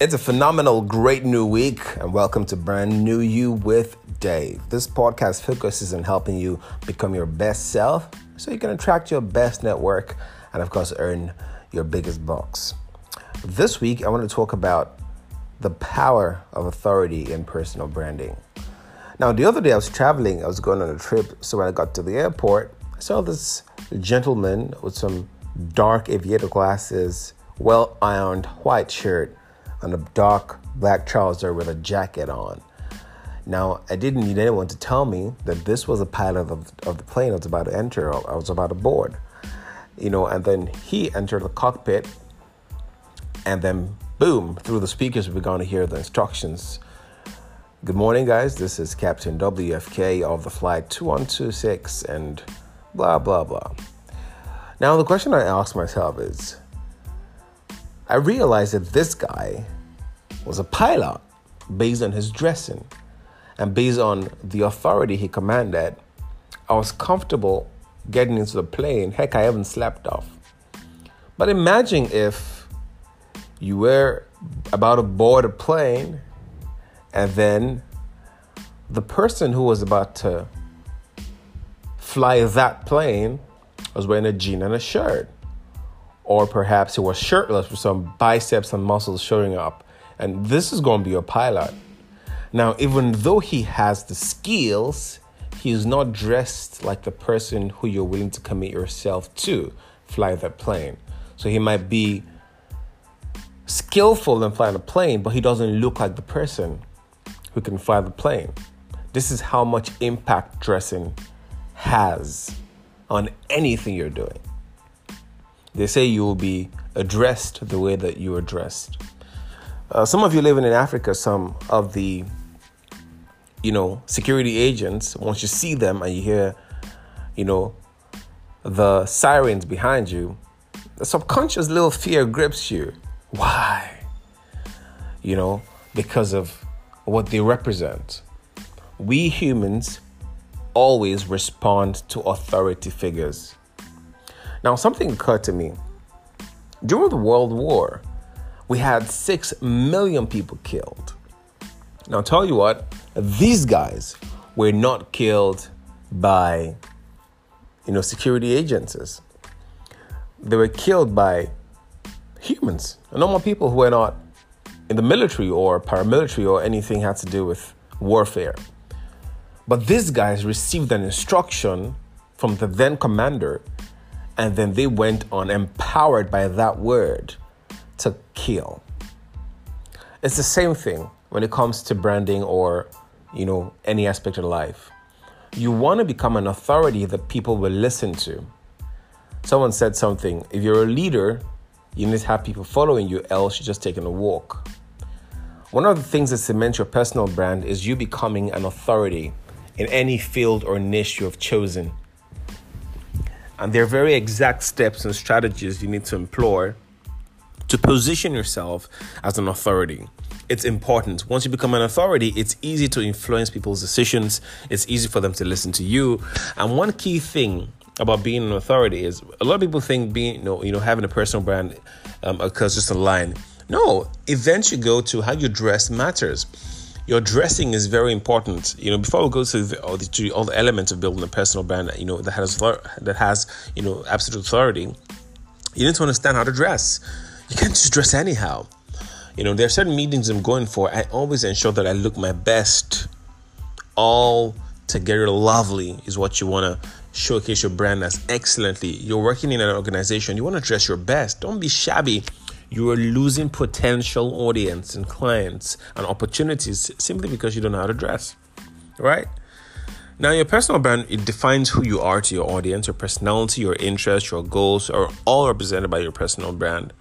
It's a phenomenal, great new week, and welcome to Brand New You with Dave. This podcast focuses on helping you become your best self so you can attract your best network and, of course, earn your biggest bucks. This week, I want to talk about the power of authority in personal branding. Now, the other day I was traveling, I was going on a trip, so when I got to the airport, I saw this gentleman with some dark aviator glasses, well ironed white shirt and a dark black trouser with a jacket on. Now, I didn't need anyone to tell me that this was a pilot of, of the plane I was about to enter, I was about to board. You know, and then he entered the cockpit, and then boom, through the speakers, we're going to hear the instructions. Good morning, guys. This is Captain WFK of the flight 2126, and blah, blah, blah. Now, the question I ask myself is I realized that this guy was a pilot based on his dressing and based on the authority he commanded. I was comfortable getting into the plane. Heck, I haven't slept off. But imagine if you were about to board a plane and then the person who was about to fly that plane was wearing a jean and a shirt or perhaps he was shirtless with some biceps and muscles showing up. And this is going to be a pilot. Now, even though he has the skills, he is not dressed like the person who you're willing to commit yourself to fly that plane. So he might be skillful in flying a plane, but he doesn't look like the person who can fly the plane. This is how much impact dressing has on anything you're doing. They say you will be addressed the way that you are dressed. Uh, some of you living in Africa, some of the you know security agents, once you see them and you hear, you know, the sirens behind you, the subconscious little fear grips you. Why? You know, because of what they represent. We humans always respond to authority figures. Now, something occurred to me. During the World War, we had 6 million people killed. Now, tell you what, these guys were not killed by, you know, security agencies. They were killed by humans, normal people who were not in the military or paramilitary or anything had to do with warfare. But these guys received an instruction from the then commander and then they went on empowered by that word to kill. It's the same thing when it comes to branding or, you know, any aspect of life. You want to become an authority that people will listen to. Someone said something, if you're a leader, you need to have people following you, else you're just taking a walk. One of the things that cements your personal brand is you becoming an authority in any field or niche you have chosen. And there are very exact steps and strategies you need to employ to position yourself as an authority. It's important. Once you become an authority, it's easy to influence people's decisions. It's easy for them to listen to you. And one key thing about being an authority is a lot of people think being, you know, you know having a personal brand um, occurs just a line. No, events you go to, how you dress matters your dressing is very important. You know, before we go to, all, the, to all the elements of building a personal brand, you know, that has that has you know absolute authority, you need to understand how to dress. You can't just dress anyhow. You know, there are certain meetings I'm going for. I always ensure that I look my best. All together, lovely is what you want to showcase your brand as excellently. You're working in an organization. You want to dress your best. Don't be shabby you are losing potential audience and clients and opportunities simply because you don't know how to dress, right? Now, your personal brand it defines who you are to your audience. Your personality, your interests, your goals are all represented by your personal brand.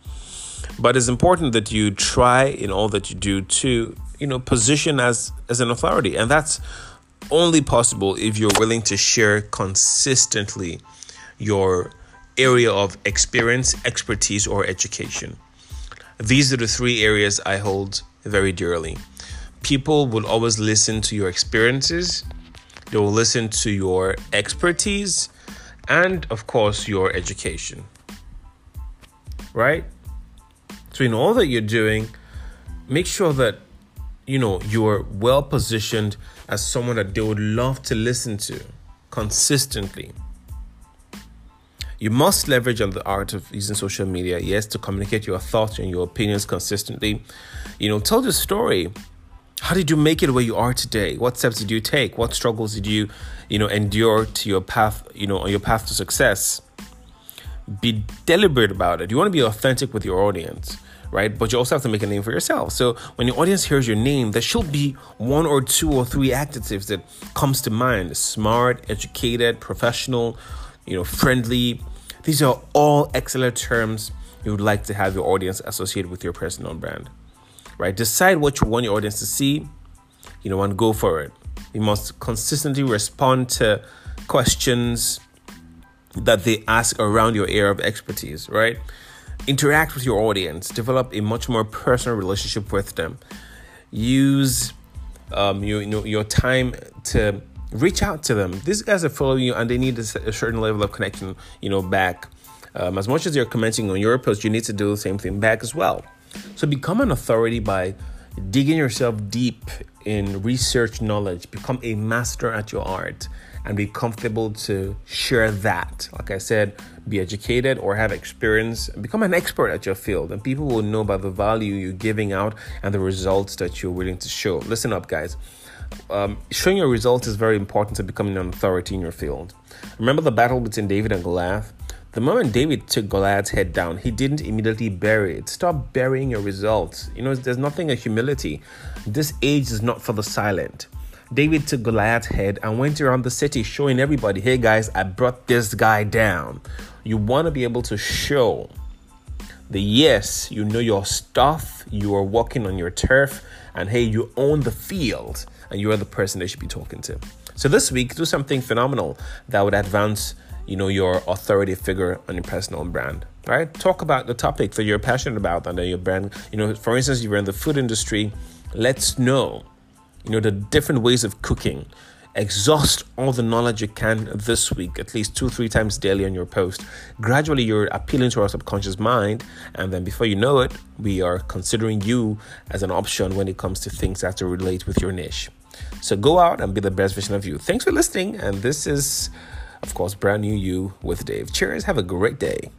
But it's important that you try in all that you do to, you know, position as as an authority, and that's only possible if you're willing to share consistently your area of experience, expertise, or education. These are the three areas I hold very dearly. People will always listen to your experiences, they will listen to your expertise, and of course, your education. Right? So, in all that you're doing, make sure that you know you're well positioned as someone that they would love to listen to consistently. You must leverage on the art of using social media, yes, to communicate your thoughts and your opinions consistently. You know, tell the story. How did you make it where you are today? What steps did you take? What struggles did you, you know, endure to your path, you know, on your path to success? Be deliberate about it. You want to be authentic with your audience right? But you also have to make a name for yourself. So when your audience hears your name, there should be one or two or three adjectives that comes to mind: smart, educated, professional, you know, friendly. These are all excellent terms you would like to have your audience associate with your personal brand. Right? Decide what you want your audience to see, you know, and go for it. You must consistently respond to questions that they ask around your area of expertise, right? Interact with your audience, develop a much more personal relationship with them. Use um, your, you know, your time to reach out to them. These guys are following you and they need a, certain level of connection, you know, back. Um, as much as you're commenting on your post, you need to do the same thing back as well. So become an authority by digging yourself deep in research knowledge, become a master at your art, and be comfortable to share that. Like I said, be educated or have experience, become an expert at your field, and people will know about the value you're giving out and the results that you're willing to show. Listen up, guys um, showing your results is very important to becoming an authority in your field. Remember the battle between David and Goliath? The moment David took Goliath's head down, he didn't immediately bury it. Stop burying your results. You know, there's nothing of humility. This age is not for the silent. David took Goliath's head and went around the city showing everybody, hey guys, I brought this guy down. You want to be able to show the yes, you know your stuff, you are walking on your turf, and hey, you own the field and you are the person they should be talking to. So this week, do something phenomenal that would advance, you know, your authority figure on your personal brand. Right? Talk about the topic that you're passionate about under your brand. You know, for instance, you're in the food industry. Let's know, you know, the different ways of cooking exhaust all the knowledge you can this week, at least two, three times daily on your post. Gradually, you're appealing to our subconscious mind, and then before you know it, we are considering you as an option when it comes to things that to relate with your niche. So go out and be the best version of you. Thanks for listening, and this is, of course, brand new you with Dave. Cheers, have a great day.